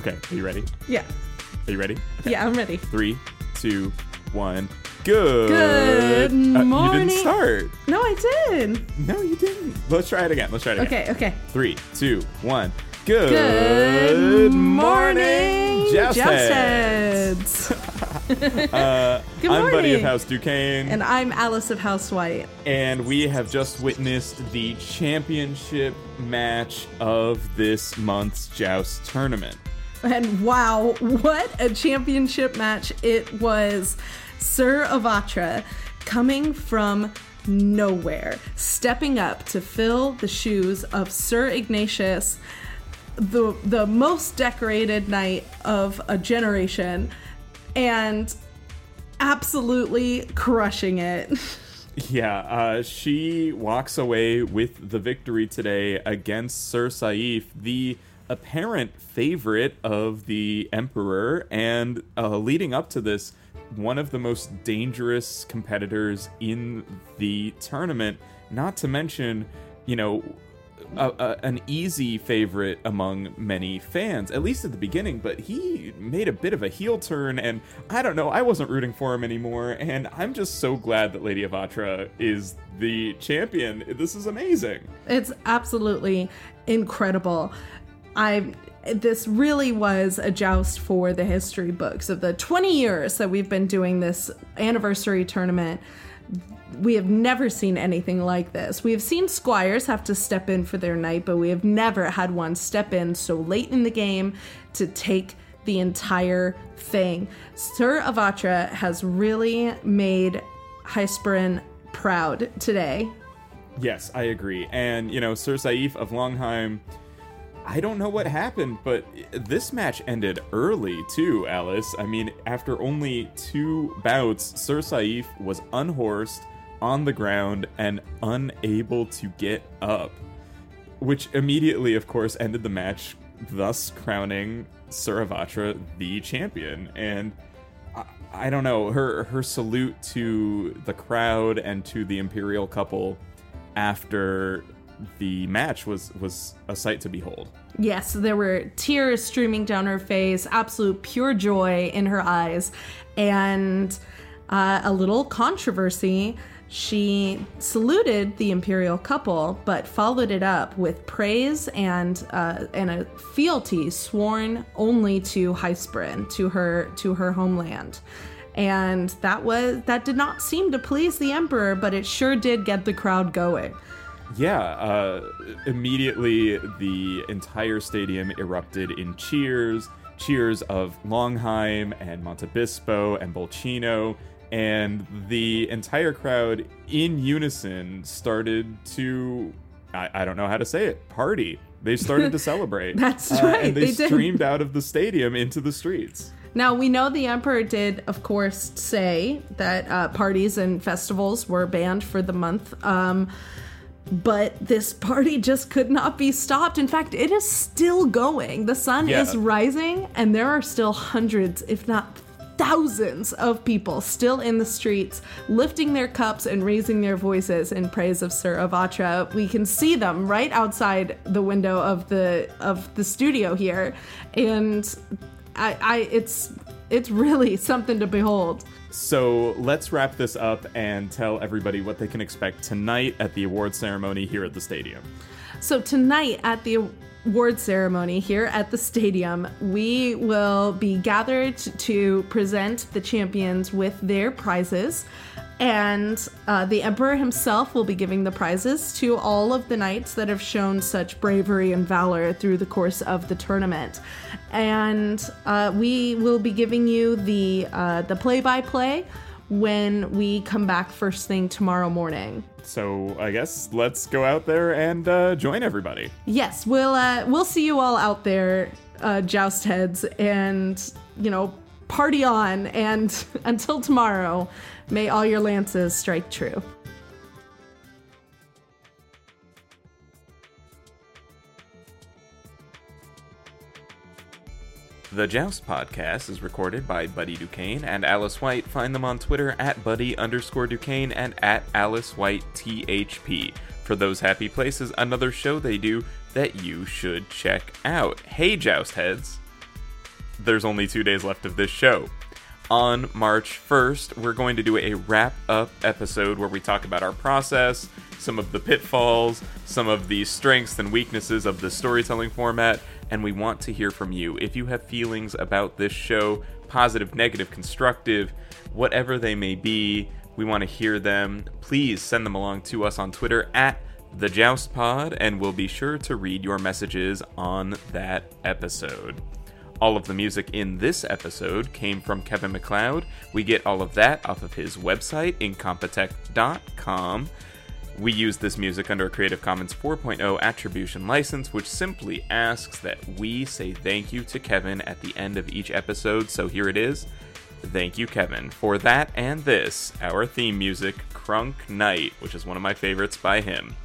Okay, are you ready? Yeah. Are you ready? Okay. Yeah, I'm ready. Three, two, one. Good. Good Uh, you didn't start. No, I did. No, you didn't. Let's try it again. Let's try it again. Okay, okay. Three, two, one. Good, Good morning, Joust. Heads. Uh, Good I'm Buddy of. House Duquesne, And I'm Alice of House White. and we have just witnessed the championship match of this month's Joust tournament. And wow, what a championship match it was. Sir Avatra coming from nowhere, stepping up to fill the shoes of Sir Ignatius, the the most decorated knight of a generation, and absolutely crushing it. Yeah, uh, she walks away with the victory today against Sir Sayif, the apparent favorite of the Emperor, and uh, leading up to this, one of the most dangerous competitors in the tournament. Not to mention, you know, a, a, an easy favorite among many fans, at least at the beginning, but he made a bit of a heel turn, and I don't know, I wasn't rooting for him anymore, and I'm just so glad that Lady Avatra is the champion. This is amazing. It's absolutely incredible. I this really was a joust for the history books of the 20 years that we've been doing this anniversary tournament. We have never seen anything like this. We have seen squires have to step in for their knight, but we have never had one step in so late in the game to take the entire thing. Sir Avatra has really made Hysperen proud today. Yes, I agree. And, you know, Sir Sayif of Longheim, I don't know what happened, but this match ended early, too, Alice. I mean, after only two bouts, Sir Sayif was unhorsed, on the ground, and unable to get up. Which immediately, of course, ended the match, thus crowning Sir Avatra the champion. And I, I don't know, her her salute to the crowd and to the Imperial couple after the match was was a sight to behold. Yes, there were tears streaming down her face, absolute pure joy in her eyes, and uh, a little controversy. She saluted the imperial couple, but followed it up with praise and uh, and a fealty sworn only to Hysperen, to her to her homeland. And that was that did not seem to please the emperor, but it sure did get the crowd going. Yeah, uh, immediately the entire stadium erupted in cheers, cheers of Longheim and Montebispo and Bolcino, and the entire crowd in unison started to, I, I don't know how to say it, party. They started to celebrate. That's Uh, right, And they, they did. streamed out of the stadium into the streets. Now, we know the Emperor did, of course, say that uh, parties and festivals were banned for the month. Um, but this party just could not be stopped. In fact, it is still going. The sun Yeah. is rising, and there are still hundreds, if not thousands, of people still in the streets lifting their cups and raising their voices in praise of Sir Avatra. We can see them right outside the window of the of the studio here, and I, I it's it's really something to behold. So let's wrap this up and tell everybody what they can expect tonight at the award ceremony here at the stadium. So tonight at the award ceremony here at the stadium, we will be gathered to present the champions with their prizes. And uh, the Emperor himself will be giving the prizes to all of the knights that have shown such bravery and valor through the course of the tournament. And uh, we will be giving you the uh, the play-by-play when we come back first thing tomorrow morning. So I guess let's go out there and uh, join everybody. Yes, we'll uh, we'll see you all out there, uh, joust heads, and you know, party on. And until tomorrow, may all your lances strike true. The Joust podcast is recorded by Buddy Duquesne and Alice White. Find them on Twitter at Buddy underscore Duquesne and at Alice White THP. For those happy places, another show they do that you should check out. Hey, Joust heads. There's only two days left of this show. On March 1st, we're going to do a wrap up episode where we talk about our process, some of the pitfalls, some of the strengths and weaknesses of the storytelling format, and we want to hear from you. If you have feelings about this show, positive, negative, constructive, whatever they may be, we want to hear them. Please send them along to us on Twitter at the Joust Pod, and we'll be sure to read your messages on that episode. All of the music in this episode came from Kevin MacLeod. We get all of that off of his website, incompetech.com. We use this music under a Creative Commons 4.0 attribution license, which simply asks that we say thank you to Kevin at the end of each episode. So here it is. Thank you, Kevin, for that and this, our theme music, Crunk Knight, which is one of my favorites by him.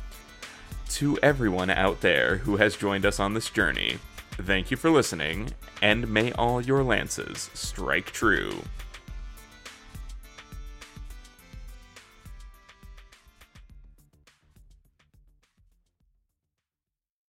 To everyone out there who has joined us on this journey, thank you for listening, and may all your lances strike true.